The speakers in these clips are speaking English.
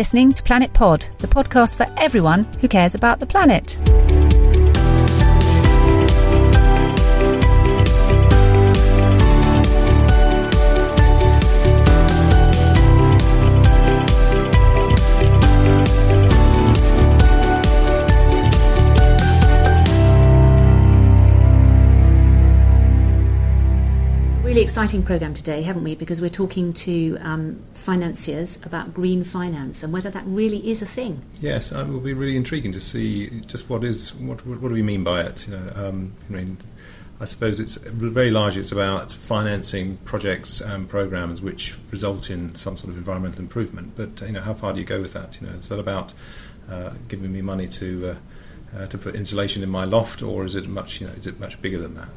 listening to Planet Pod, the podcast for everyone who cares about the planet. Really exciting program today, haven't we? Because we're talking to um, financiers about green finance and whether that really is a thing. Yes, it will be really intriguing to see just what is what what, do we mean by it. You know, um, I mean, I suppose it's very largely it's about financing projects and programs which result in some sort of environmental improvement. But you know, how far do you go with that? You know, is that about uh, giving me money to uh, uh, to put insulation in my loft, or is it much you know is it much bigger than that?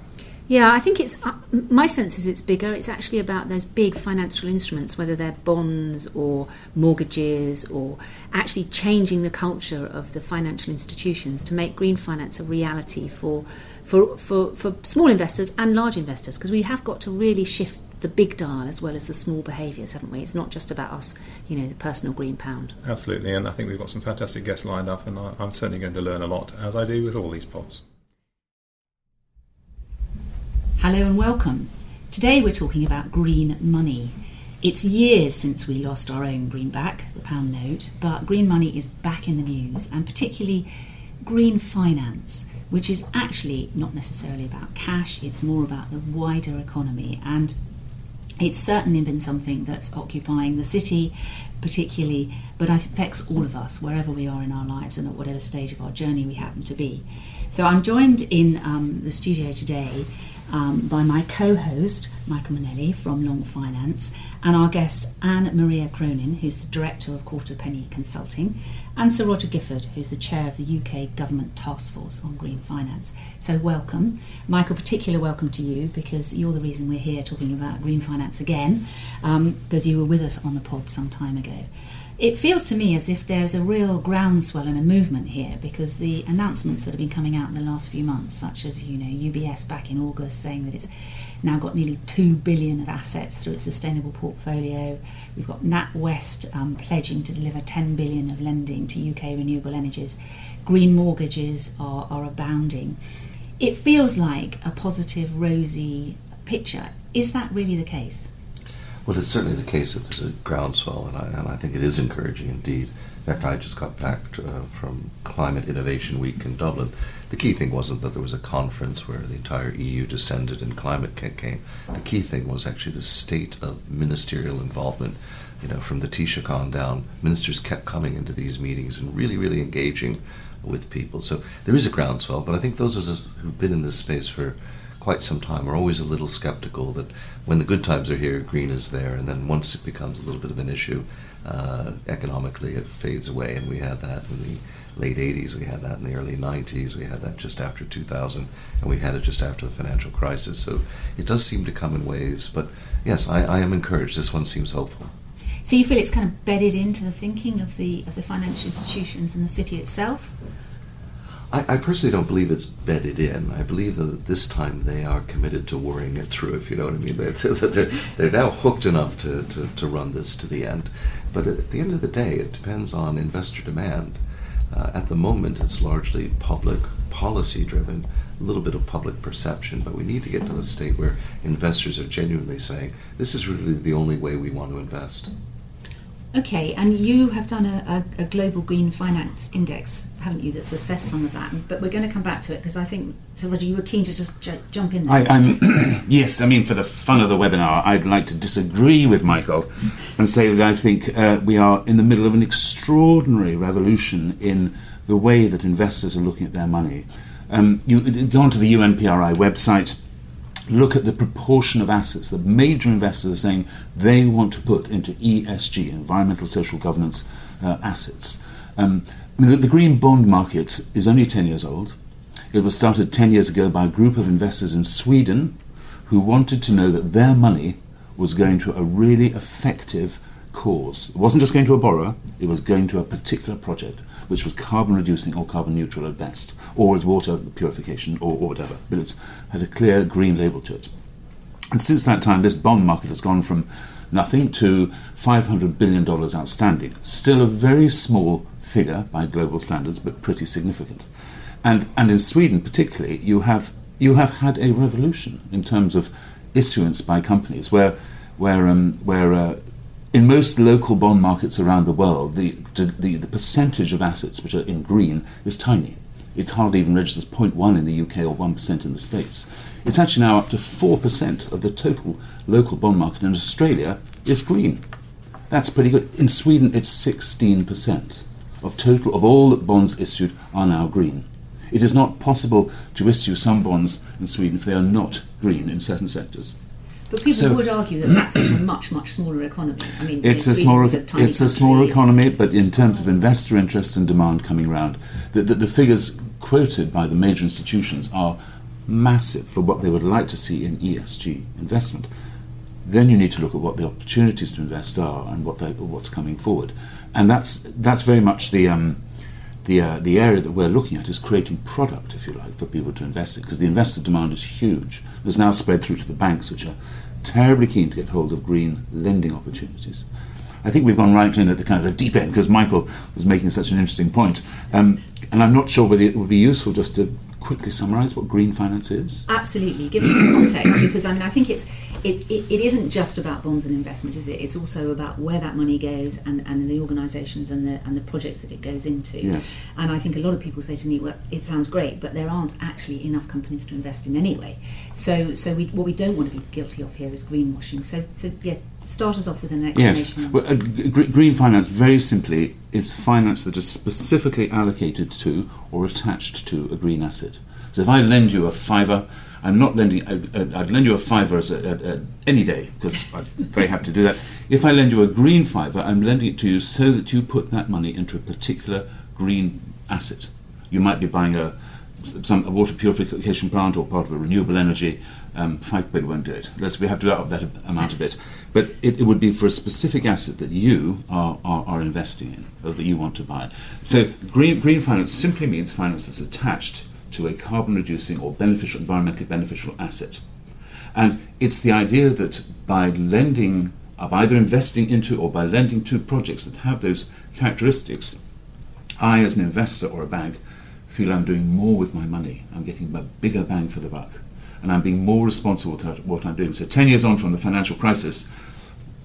Yeah, I think it's uh, my sense is it's bigger. It's actually about those big financial instruments, whether they're bonds or mortgages, or actually changing the culture of the financial institutions to make green finance a reality for for for, for small investors and large investors. Because we have got to really shift the big dial as well as the small behaviours, haven't we? It's not just about us, you know, the personal green pound. Absolutely, and I think we've got some fantastic guests lined up, and I'm certainly going to learn a lot, as I do with all these pods. Hello and welcome. Today we're talking about green money. It's years since we lost our own greenback, the pound note, but green money is back in the news, and particularly green finance, which is actually not necessarily about cash, it's more about the wider economy. And it's certainly been something that's occupying the city, particularly, but it affects all of us wherever we are in our lives and at whatever stage of our journey we happen to be. So I'm joined in um, the studio today um, by my co host, Michael Mainelli from Long Finance, and our guests, Anne Maria Cronin, who's the Director of Quarter Penny Consulting, and Sir Roger Gifford, who's the Chair of the UK Government Task Force on Green Finance. So, welcome. Michael, particular welcome to you because you're the reason we're here talking about green finance again, um, because you were with us on the pod some time ago it feels to me as if there's a real groundswell and a movement here because the announcements that have been coming out in the last few months, such as you know UBS back in August saying that it's now got nearly two billion of assets through its sustainable portfolio. We've got NatWest um, pledging to deliver 10 billion of lending to UK renewable energies. Green mortgages are, are abounding. It feels like a positive, rosy picture. Is that really the case? Well, it's certainly the case that there's a groundswell, and I, and I think it is encouraging indeed. In fact, I just got back to, uh, from Climate Innovation Week in Dublin. The key thing wasn't that there was a conference where the entire EU descended and climate came. The key thing was actually the state of ministerial involvement. You know, from the Taoiseach on down, ministers kept coming into these meetings and really, really engaging with people. So there is a groundswell, but I think those of us who've been in this space for quite some time are always a little skeptical that when the good times are here, green is there, and then once it becomes a little bit of an issue uh, economically, it fades away. And we had that in the late 80s, we had that in the early 90s, we had that just after 2000, and we had it just after the financial crisis. So it does seem to come in waves, but yes, I, I am encouraged. This one seems hopeful. So you feel it's kind of bedded into the thinking of the of the financial institutions and the city itself? I, I, personally don't believe it's bedded in. I believe that this time they are committed to worrying it through, if you know what I mean. They're, they're now hooked enough to, to, to run this to the end. But at the end of the day, it depends on investor demand. Uh, at the moment, it's largely public policy driven, a little bit of public perception, but we need to get to the state where investors are genuinely saying, this is really the only way we want to invest. Okay, and you have done a, a, a, global green finance index, haven't you, that's assessed some of that? But we're going to come back to it because I think, so Roger, you were keen to just ju- jump in there. I, am yes, I mean, for the fun of the webinar, I'd like to disagree with Michael and say that I think uh, we are in the middle of an extraordinary revolution in the way that investors are looking at their money. Um, you go onto the UNPRI website look at the proportion of assets that major investors are saying they want to put into ESG, environmental social governance uh, assets. Um, I mean, the, the, green bond market is only 10 years old. It was started 10 years ago by a group of investors in Sweden who wanted to know that their money was going to a really effective cause. It wasn't just going to a borrower, it was going to a particular project which was carbon reducing or carbon neutral at best, or as water purification or, or whatever, but it had a clear green label to it. And since that time, this bond market has gone from nothing to $500 billion outstanding. Still a very small figure by global standards, but pretty significant. And, and in Sweden, particularly, you have, you have had a revolution in terms of issuance by companies where, where, um, where uh, in most local bond markets around the world, the, the, the percentage of assets which are in green is tiny. It's hardly even registers 0.1 in the UK or 1% in the States. It's actually now up to 4% of the total local bond market in Australia is green. That's pretty good. In Sweden, it's 16% of total of all bonds issued are now green. It is not possible to issue some bonds in Sweden if they are not green in certain sectors. But people So- would argue that that's a much, much smaller economy. I mean, It's a smaller, it's a smaller economy, but in terms of investor interest and demand coming round, the, the, the figures quoted by the major institutions are massive for what they would like to see in ESG investment. Then you need to look at what the opportunities to invest are and what they, what's coming forward, and that's that's very much the um, the uh, the area that we're looking at is creating product, if you like, for people to invest in, because the investor demand is huge. It's now spread through to the banks, which are terribly keen to get hold of green lending opportunities. I think we've gone right in at the kind of the deep end because Michael was making such an interesting point, um, and I'm not sure whether it would be useful just to quickly summarise what green finance is. Absolutely, give us some context because I mean I think it's it, it, it isn't just about bonds and investment, is it? It's also about where that money goes and, and the organisations and the and the projects that it goes into. Yes. And I think a lot of people say to me, well, it sounds great, but there aren't actually enough companies to invest in anyway. So so we, what we don't want to be guilty of here is greenwashing. So so yeah, start us off with an explanation. Yes, well, uh, g- green finance very simply is finance that is specifically allocated to or attached to a green asset. So if I lend you a fiver, I'm not lending. I, I'd lend you a fiver as a, a, a, any day because I'm very happy to do that. If I lend you a green fiver, I'm lending it to you so that you put that money into a particular green asset. You might be buying a some a water purification plant or part of a renewable energy. Um, five quid won't do it. Let's we have to up that amount a bit. But it, it would be for a specific asset that you are, are, are investing in or that you want to buy. So green green finance simply means finance that's attached to a carbon reducing or beneficial environmentally beneficial asset. And it's the idea that by lending, uh, by either investing into or by lending to projects that have those characteristics, I, as an investor or a bank, feel I'm doing more with my money. I'm getting a bigger bang for the buck. And I'm being more responsible for what I'm doing. So, 10 years on from the financial crisis,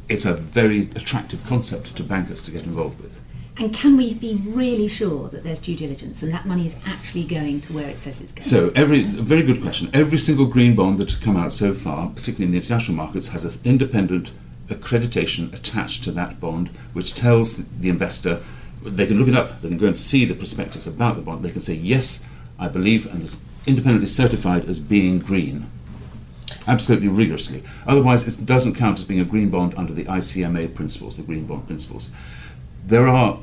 it's a very attractive concept to bankers to get involved with. And can we be really sure that there's due diligence and that money is actually going to where it says it's going? So, every very good question. Every single green bond that's come out so far, particularly in the international markets, has an independent accreditation attached to that bond, which tells the investor they can look it up. They can go and see the prospectus about the bond. They can say, "Yes, I believe," and it's independently certified as being green. Absolutely rigorously. Otherwise, it doesn't count as being a green bond under the ICMA principles, the green bond principles. There are,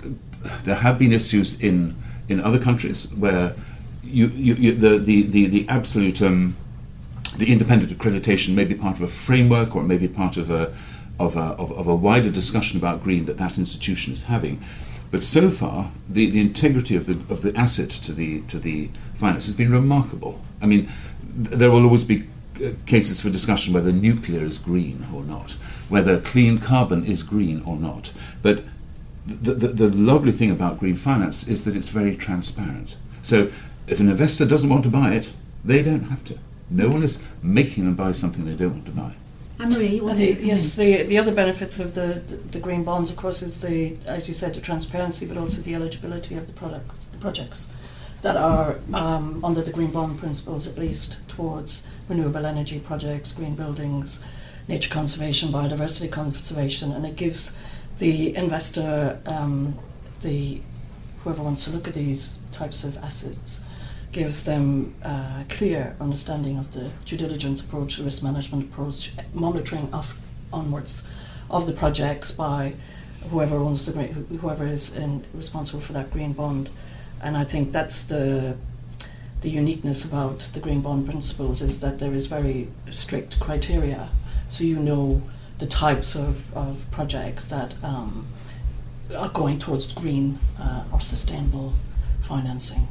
there have been issues in in other countries where you, you, you the, the, the, the absolute um, the independent accreditation may be part of a framework or may be part of a of a, of, of a wider discussion about green that that institution is having. But so far, the, the integrity of the of the asset to the to the finance has been remarkable. I mean, th- there will always be uh, cases for discussion whether nuclear is green or not, whether clean carbon is green or not. But the, the, the lovely thing about green finance is that it's very transparent. So if an investor doesn't want to buy it, they don't have to. No one is making them buy something they don't want to buy. Anne Marie, you the, yes, in? the, the other benefits of the, the, the green bonds, of course, is the, as you said, the transparency, but also the eligibility of the products, the projects that are um, under the green bond principles, at least towards renewable energy projects, green buildings, nature conservation, biodiversity conservation, and it gives the investor, um, the whoever wants to look at these types of assets, gives them a clear understanding of the due diligence approach, risk management approach, monitoring onwards of the projects by whoever owns the whoever is in, responsible for that green bond, and I think that's the the uniqueness about the green bond principles is that there is very strict criteria, so you know the types of, of projects that um, are going towards green uh, or sustainable financing.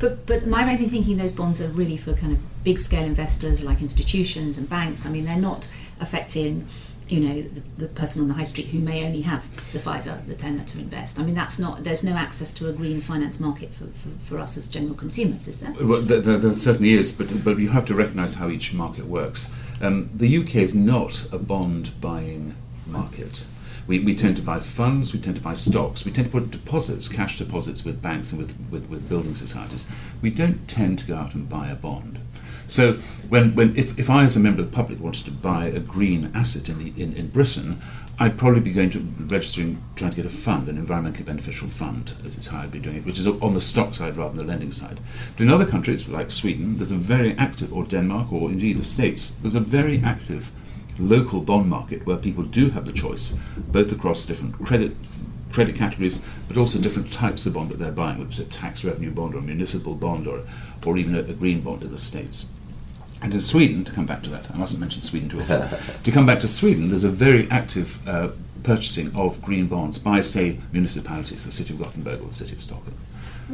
But, but am I right in thinking those bonds are really for kind of big scale investors like institutions and banks? I mean, they're not affecting you know the, the person on the high street who may only have the fiver, the tenner to invest. I mean, that's not. There's no access to a green finance market for, for, for us as general consumers, is there? Well, there, there, there certainly is, but but you have to recognise how each market works. Um, the UK is not a bond buying market. We, we tend to buy funds, we tend to buy stocks, we tend to put deposits, cash deposits with banks and with, with, with building societies. We don't tend to go out and buy a bond. So when, when if, if I as a member of the public wanted to buy a green asset in, the, in, in Britain, I'd probably be going to registering, trying to get a fund, an environmentally beneficial fund, as it's how I'd be doing it, which is on the stock side rather than the lending side. But in other countries, like Sweden, there's a very active, or Denmark, or indeed the States, there's a very active local bond market where people do have the choice, both across different credit credit categories, but also different types of bond that they're buying, which is a tax revenue bond or a municipal bond or, or even a, a green bond in the States. And in Sweden, to come back to that, I mustn't mention Sweden too often. to come back to Sweden, there's a very active uh, purchasing of green bonds by, say, municipalities, the city of Gothenburg or the city of Stockholm.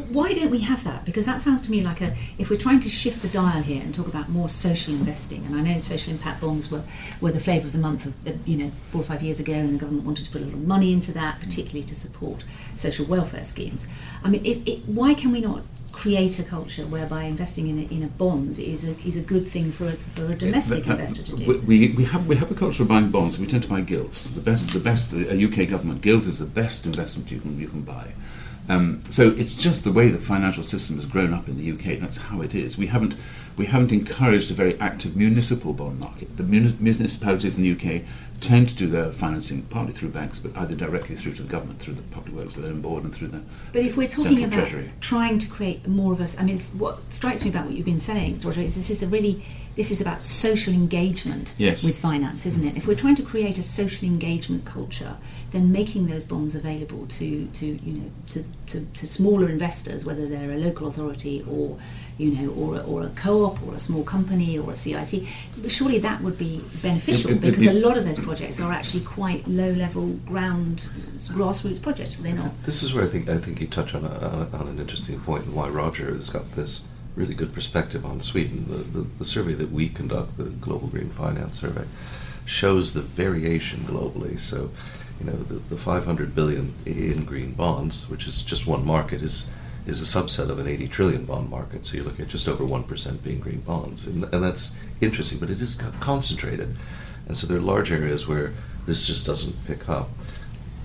Why don't we have that? Because that sounds to me like a if we're trying to shift the dial here and talk about more social investing, and I know social impact bonds were, were the flavour of the month, of, you know, four or five years ago, and the government wanted to put a lot of money into that, particularly to support social welfare schemes. I mean, it, it, why can we not create a culture whereby investing in a, in a bond is a, is a good thing for a, for a domestic Yeah, investor to do. We, we, have, we have a culture of buying bonds. We tend to buy gilts. The best, the best. A UK government gilt is the best investment you can you can buy. Um, so it's just the way the financial system has grown up in the UK. That's how it is. We haven't we haven't encouraged a very active municipal bond market. The municipalities in the UK tend to do their financing partly through banks, but either directly through to the government, through the Public Works Loan Board, and through the But if we're talking Central about Treasury. trying to create more of us, I mean, what strikes me about what you've been saying, Roger, is this is a really this is about social engagement Yes. with finance, isn't it? If we're trying to create a social engagement culture, then making those bonds available to, to you know to, to, to smaller investors, whether they're a local authority or you know or a, or a co-op or a small company or a CIC, surely that would be beneficial It- it- because it- a lot of those projects are actually quite low-level ground grassroots projects. They're not. This is where I think I think you touch on, a, on, a, on an interesting point and why Roger has got this really good perspective on Sweden. The, the, the survey that we conduct, the Global Green Finance Survey, shows the variation globally. So, you know, the, the 500 billion in green bonds, which is just one market, is is a subset of an 80 trillion bond market. So you're looking at just over one percent being green bonds, and, and that's interesting. But it is concentrated, and so there are large areas where this just doesn't pick up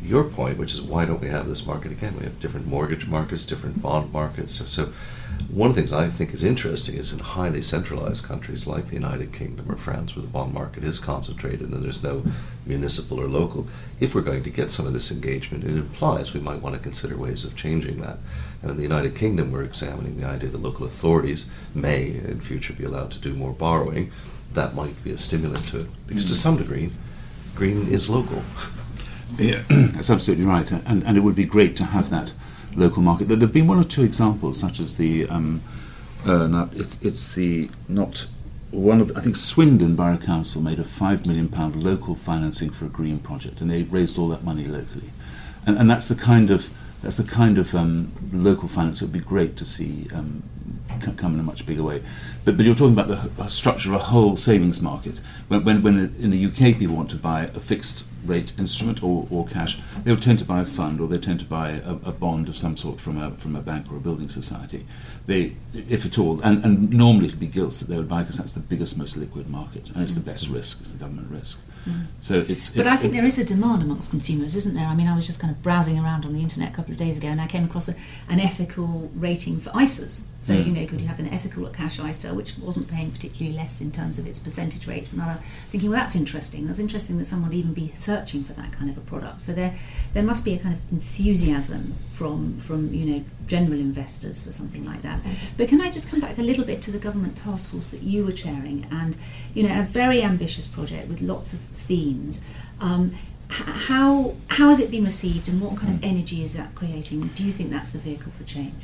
your point, which is why don't we have this market again? We have different mortgage markets, different bond markets. So, so one of the things I think is interesting is in highly centralized countries like the United Kingdom or France, where the bond market is concentrated and there's no municipal or local, if we're going to get some of this engagement, it implies we might want to consider ways of changing that. And in the United Kingdom, we're examining the idea that local authorities may, in future, be allowed to do more borrowing. That might be a stimulant to it. Because to hmm. some degree, green is local. Yeah, that's absolutely right, and, and it would be great to have that local market. There have been one or two examples, such as the um, uh, it's, it's the not one of I think Swindon Borough Council made a five million pound local financing for a green project, and they raised all that money locally, and, and that's the kind of that's the kind of um, local finance that would be great to see um, c- come in a much bigger way. But, but you're talking about the h- structure of a whole savings market. When, when, when in the UK people want to buy a fixed rate instrument or, or cash, they'll tend to buy a fund or they tend to buy a, a bond of some sort from a, from a bank or a building society. They, if at all, and, and normally it'll be gilts that they would buy because that's the biggest, most liquid market and it's the best risk, it's the government risk. So it's. But it's I think there is a demand amongst consumers, isn't there? I mean, I was just kind of browsing around on the internet a couple of days ago, and I came across a, an ethical rating for ISAs. So Mm. you know, could you have an ethical cash ISA, which wasn't paying particularly less in terms of its percentage rate from another? Thinking, well, that's interesting. That's interesting that someone would even be searching for that kind of a product. So there, there must be a kind of enthusiasm from from you know general investors for something like that. But can I just come back a little bit to the government task force that you were chairing, and you know, a very ambitious project with lots of themes. Um, how how has it been received, and what kind of energy is that creating? Do you think that's the vehicle for change?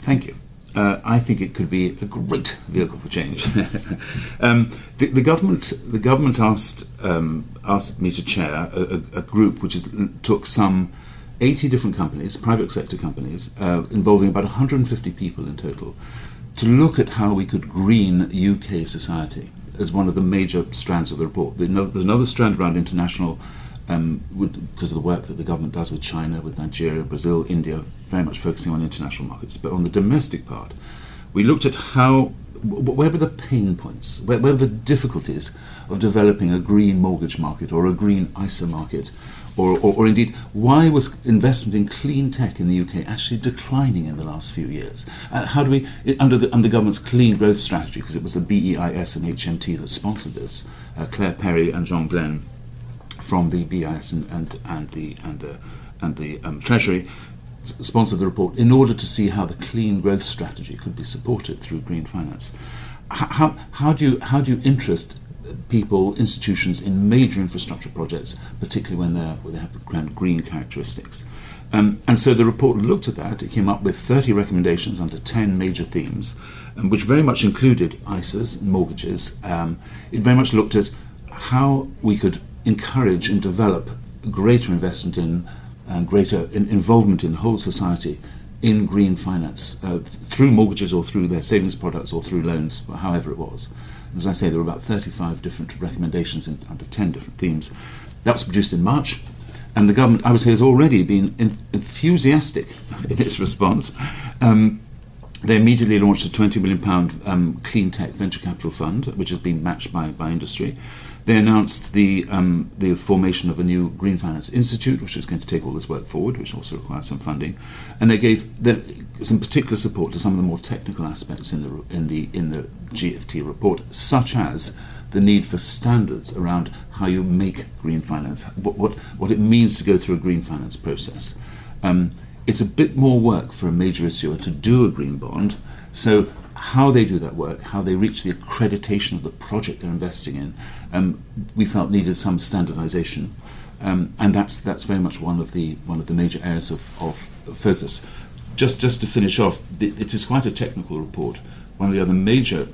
Thank you. Uh, I think it could be a great vehicle for change. um, the, the government, the government asked um, asked me to chair a, a, a group which is, took some 80 different companies, private sector companies, uh, involving about 150 people in total, to look at how we could green UK society. As one of the major strands of the report. There's another strand around international, um, because of the work that the government does with China, with Nigeria, Brazil, India, very much focusing on international markets. But on the domestic part, we looked at how where were the pain points, where, where were the difficulties of developing a green mortgage market or a green ISA market or, or, or, indeed, why was investment in clean tech in the UK actually declining in the last few years? And how do we, under the, under the government's clean growth strategy, because it was the BEIS and HMT that sponsored this, uh, Claire Perry and John Glen from the BEIS and, and, and the, and the, and the um, Treasury sponsored the report in order to see how the clean growth strategy could be supported through green finance. How, how, do, you, how do you interest people, institutions in major infrastructure projects, particularly when, they have the grand green characteristics. Um, and so the report looked at that. It came up with 30 recommendations under 10 major themes, um, which very much included ISAs and mortgages. Um, it very much looked at how we could encourage and develop greater investment in and greater in involvement in the whole society in green finance uh, through mortgages or through their savings products or through loans, however it was. As I say, there were about 35 different recommendations in, under 10 different themes. That was produced in March, and the government, I would say, has already been enthusiastic in its response. Um, they immediately launched a £20 million um, clean tech venture capital fund, which has been matched by, by industry. They announced the, um, the formation of a new Green Finance Institute, which is going to take all this work forward, which also requires some funding. And they gave the, some particular support to some of the more technical aspects in the, in the, in the GFT report, such as the need for standards around how you make green finance, what, what, what it means to go through a green finance process. Um, it's a bit more work for a major issuer to do a green bond, so how they do that work, how they reach the accreditation of the project they're investing in, um, we felt needed some standardization. Um, and that's that's very much one of the one of the major areas of, of focus. Just just to finish off, it is quite a technical report. One of the other major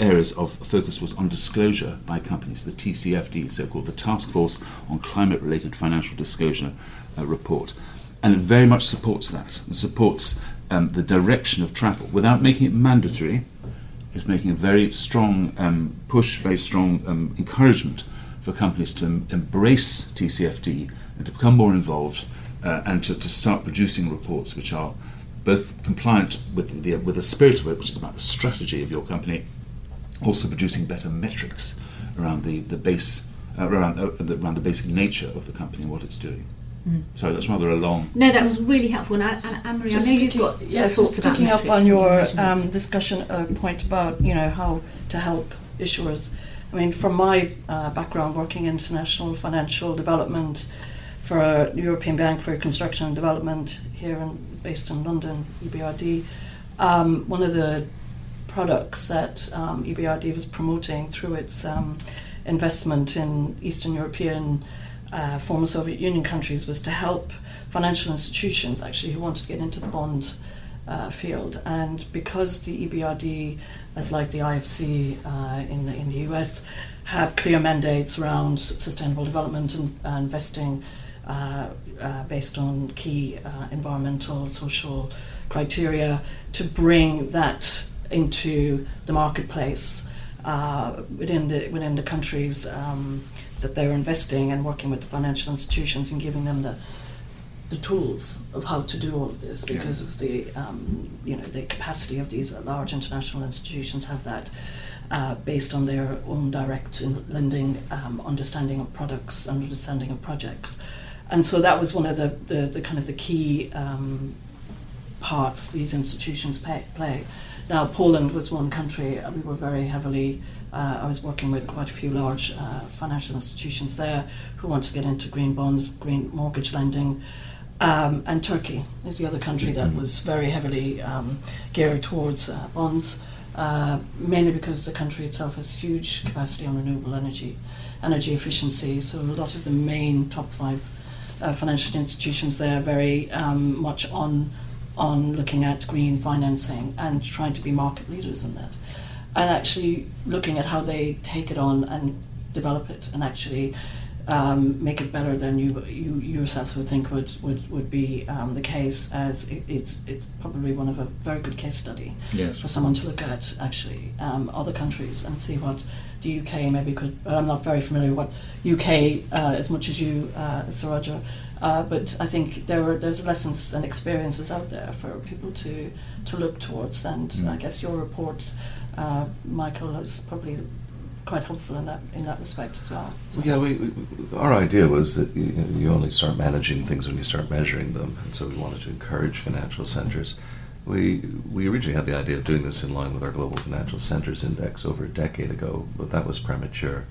areas of focus was on disclosure by companies, the TCFD, so called the Task Force on Climate Related Financial Disclosure uh, report. And it very much supports that. It supports um, the direction of travel without making it mandatory. It's making a very strong um, push, very strong um, encouragement for companies to em- embrace TCFD and to become more involved uh, and to, to start producing reports which are both compliant with the, with the spirit of it, which is about the strategy of your company, also producing better metrics around the, the base uh, around, uh, the, around the basic nature of the company and what it's doing. Mm. Sorry, that's rather a long. No, that was really helpful. And Anne Marie, I know you've got yes, thoughts about picking up on your um, discussion uh, point about you know how to help issuers. I mean, from my uh, background working in international financial development for a European Bank for Construction and Development here in, based in London, EBRD, um, one of the products that um, EBRD was promoting through its um, investment in Eastern European uh, former Soviet Union countries was to help financial institutions actually who wanted to get into the bond uh, field. And because the EBRD, as like the IFC uh, in, the, in the US, have clear mandates around sustainable development and uh, investing uh, uh, based on key environmental, social criteria, to bring that into the marketplace within the within the countries. Um, that they're investing and working with the financial institutions and giving them the the tools of how to do all of this because yeah. of the um, you know the capacity of these large international institutions have that uh, based on their own direct lending um, understanding of products and understanding of projects and so that was one of the, the, the kind of the key um, parts these institutions pay, play now Poland was one country we were very heavily uh, I was working with quite a few large uh, financial institutions there who want to get into green bonds, green mortgage lending. Um, and Turkey is the other country that was very heavily um, geared towards uh, bonds, uh, mainly because the country itself has huge capacity on renewable energy, energy efficiency. So a lot of the main top five uh, financial institutions there are very um, much on on looking at green financing and trying to be market leaders in that and actually looking at how they take it on and develop it and actually um, make it better than you you yourself would think would would, would be um, the case. As it, it's it's probably one of a very good case study Yes. for someone to look at actually um, other countries and see what the UK maybe could. I'm not very familiar with what UK uh, as much as you, uh, Sir Roger, uh, but I think there are there's lessons and experiences out there for people to to look towards, and Mm. I guess your report, uh, Michael, is probably quite helpful in that in that respect as well. So- yeah, we, we, our idea was that you, you only start managing things when you start measuring them, and so we wanted to encourage financial centers. We we originally had the idea of doing this in line with our Global Financial Centers Index over a decade ago, but that was premature.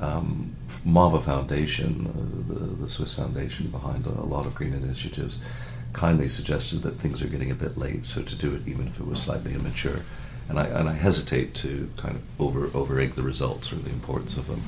Um, MAVA Foundation, uh, the, the Swiss foundation behind a, lot of green initiatives, kindly suggested that things are getting a bit late, so to do it even if it was slightly immature. And I, and I hesitate to kind of over over the results or the importance of them.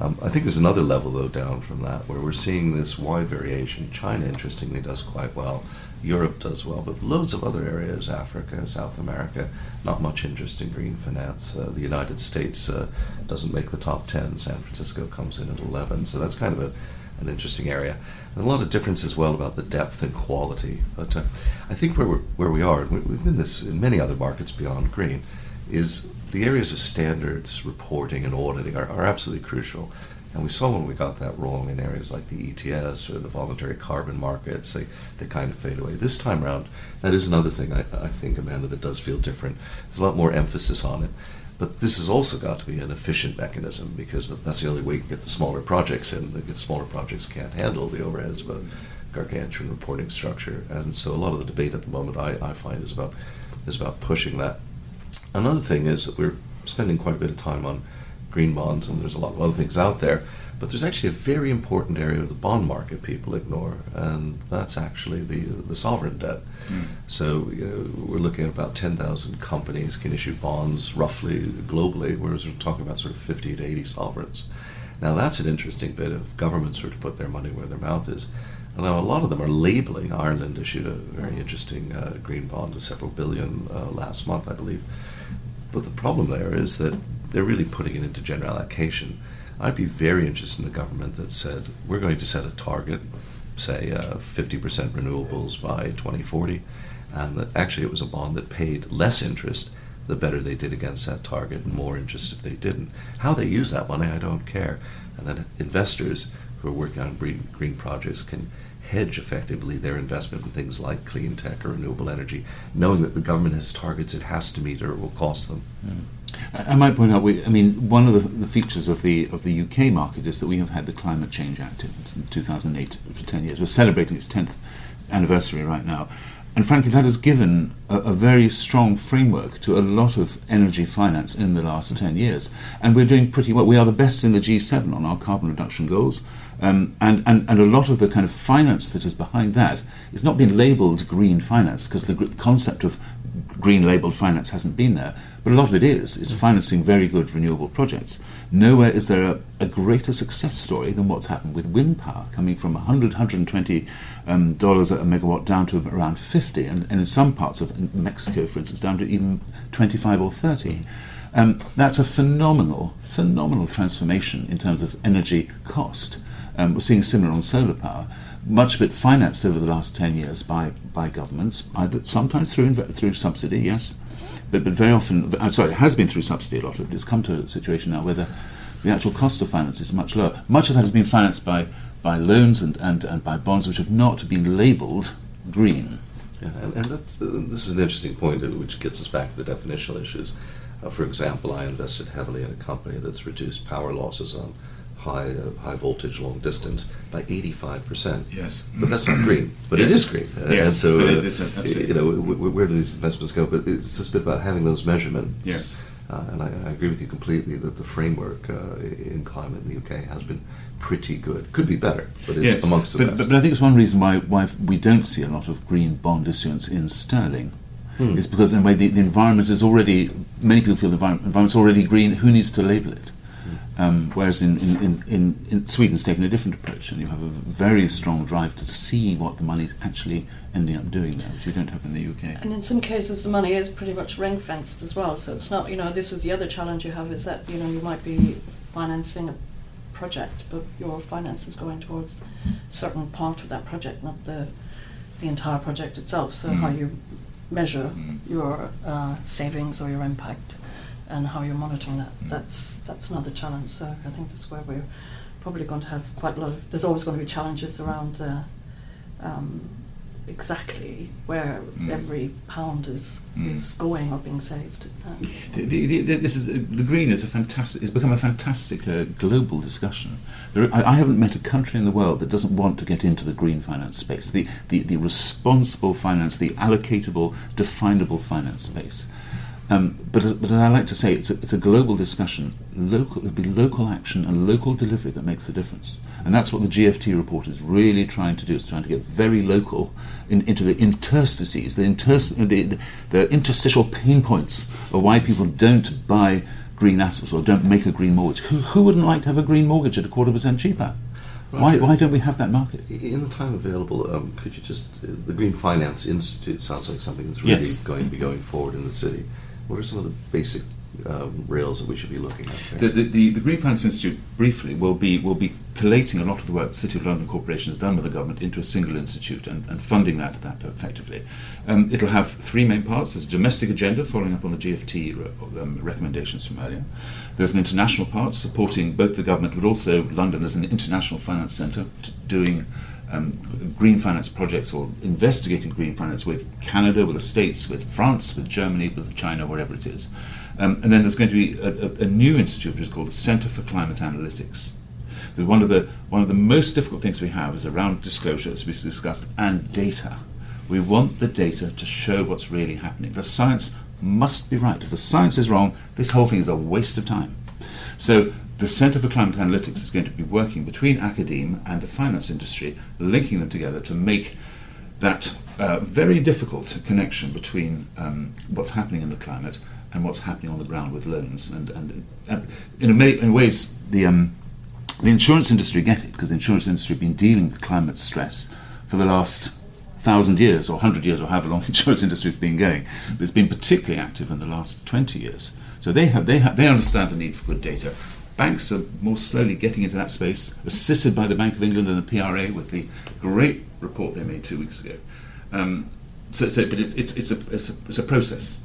Um, I think there's another level though down from that where we're seeing this wide variation. China, interestingly, does quite well. Europe does well, but loads of other areas, Africa, South America, not much interest in green finance. Uh, the United States uh, doesn't make the top 10. San Francisco comes in at 11. So that's kind of a, an interesting area. There's a lot of difference as well about the depth and quality. But uh, I think where, we're, where we are, and we- we've been this in many other markets beyond green, is the areas of standards, reporting, and auditing are, are absolutely crucial. And we saw when we got that wrong in areas like the ETS or the voluntary carbon markets, they, they kind of fade away. This time around, that is another thing I, I think, Amanda, that does feel different. There's a lot more emphasis on it. But this has also got to be an efficient mechanism because that's the only way you can get the smaller projects in. The smaller projects can't handle the overheads of a gargantuan reporting structure. And so a lot of the debate at the moment, I, I find, is about is about pushing that. Another thing is that we're spending quite a bit of time on green bonds, and there's a lot of other things out there. But there's actually a very important area of the bond market people ignore, and that's actually the the sovereign debt. So you know, we're looking at about 10,000 companies can issue bonds roughly globally, whereas we're talking about sort of 50 to 80 sovereigns. Now that's an interesting bit of governments sort of put their money where their mouth is. And now a lot of them are labeling. Ireland issued a very interesting uh, green bond of several billion uh, last month, I believe. But the problem there is that they're really putting it into general allocation. I'd be very interested in a government that said we're going to set a target, say uh, 50% renewables by 2040, and that actually it was a bond that paid less interest the better they did against that target, and more interest if they didn't. How they use that money, I don't care. And then investors who are working on green, green projects can hedge effectively their investment in things like clean tech or renewable energy, knowing that the government has targets it has to meet or it will cost them. I I might point out, we, I mean, one of the, the features of the of the UK market is that we have had the Climate Change Act in 2008 for 10 years. We're celebrating its 10th anniversary right now. And frankly, that has given a, a very strong framework to a lot of energy finance in the last 10 years. And we're doing pretty well. We are the best in the G7 on our carbon reduction goals. Um, and, and, and a lot of the kind of finance that is behind that is not being labelled green finance because the gr- concept of green labelled finance hasn't been there. But a lot of it is, is financing very good renewable projects. Nowhere is there a, a greater success story than what's happened with wind power, coming from 100, 120 um, dollars a megawatt down to around 50, and, and in some parts of Mexico, for instance, down to even 25 or 30. Um, that's a phenomenal, phenomenal transformation in terms of energy cost. Um, we're seeing similar on solar power. Much of it financed over the last 10 years by, by governments, either sometimes through, through subsidy, yes, but, but very often, I'm sorry, it has been through subsidy a lot of it. It's come to a situation now where the, the actual cost of finance is much lower. Much of that has been financed by, by loans and, and, and by bonds which have not been labelled green. Yeah, and, and uh, this is an interesting point, which gets us back to the definitional issues. Uh, for example, I invested heavily in a company that's reduced power losses on high uh, high voltage long distance by 85%. Yes. But that's not green, but it Yes. is green. Uh, Yes, and so, uh, it is, absolutely. you know, where do these investments go? But it's just a bit about having those measurements. Yes. Uh, and I, I agree with you completely that the framework uh, in climate in the UK has been pretty good. Could be better, but it's Yes, amongst the but, best. but, but I think it's one reason why, why we don't see a lot of green bond issuance in sterling. Hmm. Is because in a way the, the environment is already, many people feel the environment, environment's already green, who needs to label it? Um, whereas in, in, in, in, Sweden's taken a different approach, and you have a very strong drive to see what the money's actually ending up doing there, which you don't have in the UK. And in some cases, the money is pretty much ring fenced as well. So it's not, you know, this is the other challenge you have is that, you know, you might be financing a project, but your finance is going towards a certain part of that project, not the the entire project itself. So how Mm. you measure Mm. your uh, savings or your impact, and how you're monitoring that. Mm. That's that's another challenge. So I think this is where we're probably going to have quite a lot of. There's always going to be challenges around. Uh, um, exactly where Mm. every pound is Mm. is going or being saved. Um, The, the, the, this is, the green is a fantastic. It's become a fantastic uh, global discussion. There, I, I haven't met a country in the world that doesn't want to get into the green finance space, the, the, the responsible finance, the allocatable, definable finance space. Um, but, as, but as I like to say, it's a, it's a global discussion. Local, it'll be local action and local delivery that makes the difference. And that's what the GFT report is really trying to do. It's trying to get very local in, into the interstices, the, inters- the, the, the interstitial pain points of why people don't buy green assets or don't make a green mortgage. Who, who wouldn't like to have a green mortgage at a quarter percent cheaper? Why, why don't we have that market? In the time available, um, could you just uh, the Green Finance Institute sounds like something that's really Yes. going to be going forward in the city. What are some of the basic um, rails that we should be looking at? The, the, the, the Green Finance Institute, briefly, will be will be collating a lot of the work the City of London Corporation has done with the government into a single institute and, and funding that that effectively. Um, it'll have three main parts. There's a domestic agenda, following up on the GFT re- um, recommendations from earlier. There's an international part supporting both the government but also London as an international finance centre, doing um, green finance projects or investigating green finance with Canada, with the States, with France, with Germany, with China, wherever it is. Um, and then there's going to be a, a, a new institute which is called the Centre for Climate Analytics. Because one of the one of the most difficult things we have is around disclosure, as we discussed, and data. We want the data to show what's really happening. The science must be right. If the science is wrong, this whole thing is a waste of time. So the Centre for Climate Analytics is going to be working between academe and the finance industry, linking them together to make that uh, very difficult connection between um, what's happening in the climate and what's happening on the ground with loans. And, and, and in, ma- in ways, the, um, the insurance industry get it because the insurance industry have been dealing with climate stress for the last thousand years or hundred years or however long the insurance industry has been going. But it's been particularly active in the last 20 years. So they, have, they, have, they understand the need for good data. Banks are more slowly getting into that space, assisted by the Bank of England and the PRA with the great report they made two weeks ago. Um, so, so, but it's, it's, it's, a, it's, a, it's a process.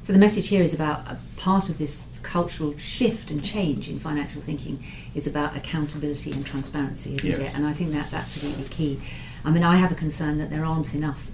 So the message here is about a part of this cultural shift and change in financial thinking is about accountability and transparency, isn't Yes. it? And I think that's absolutely key. I mean, I have a concern that there aren't enough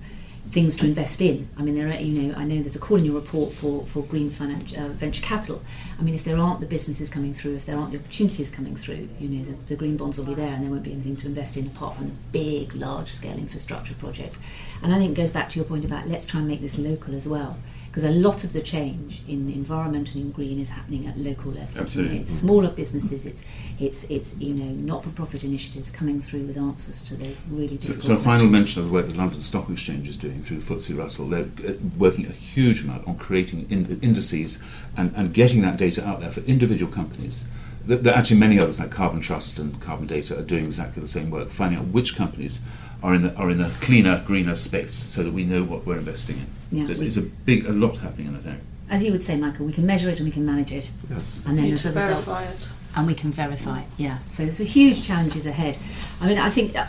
things to invest in. I mean, there are, you know, I know there's a call in your report for, for green finance, uh, venture capital. I mean, if there aren't the businesses coming through, if there aren't the opportunities coming through, you know, the, the green bonds will be there and there won't be anything to invest in apart from the big, large scale infrastructure projects. And I think it goes back to your point about let's try and make this local as well. Because a lot of the change in environment and in green is happening at local level. Absolutely. It's smaller businesses, it's it's it's you know not-for-profit initiatives coming through with answers to those really difficult so a final mention of the work that London Stock Exchange is doing through the FTSE Russell. They're uh, working a huge amount on creating in, indices and, and getting that data out there for individual companies. There are actually many others like Carbon Trust and Carbon Data are doing exactly the same work, finding out which companies are in the, are in a cleaner, greener space, so that we know what we're investing in. Yeah, There's, we- there's a big, a lot happening in that area. As you would say, Michael, we can measure it and we can manage it, Yes. and then need as a result, it. and we can verify. it, Yeah, so there's a huge challenges ahead. I mean, I think uh,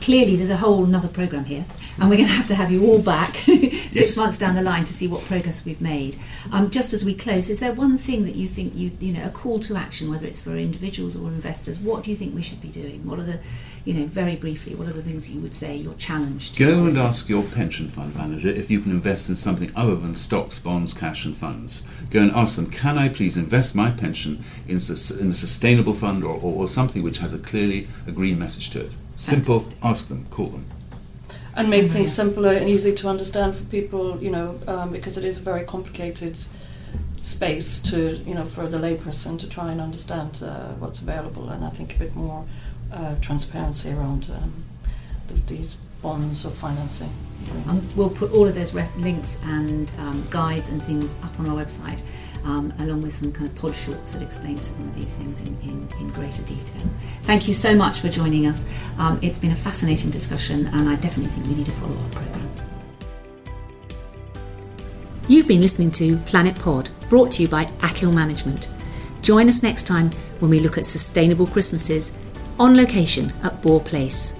clearly there's a whole another program here, and we're going to have to have you all back six Yes. months down the line to see what progress we've made. Um, just as we close, is there one thing that you think you you know a call to action, whether it's for individuals or investors? What do you think we should be doing? What are the you know very briefly? What are the things you would say you're challenged Go and ask your pension fund manager if you can invest in something other than stocks, bonds, cash, and funds. Go and ask them, can I please invest my pension in, sus- in a sustainable fund or, or, or something which has a clearly a green message to it? Simple, Fantastic. ask them, call them. and make things simpler and easy to understand for people, you know, um, because it is a very complicated space to, you know, for the layperson to try and understand uh, what's available, and I think a bit more uh, transparency around um, th- these bonds or financing. Um, we'll put all of those ref- links and um, guides and things up on our website, um, along with some kind of pod shorts that explain some of these things in, in, in greater detail. Thank you so much for joining us. Um, it's been a fascinating discussion, and I definitely think we need to follow up programme. You've been listening to Planet Pod, brought to you by Akil Management. Join us next time when we look at sustainable Christmases on location at Boar Place.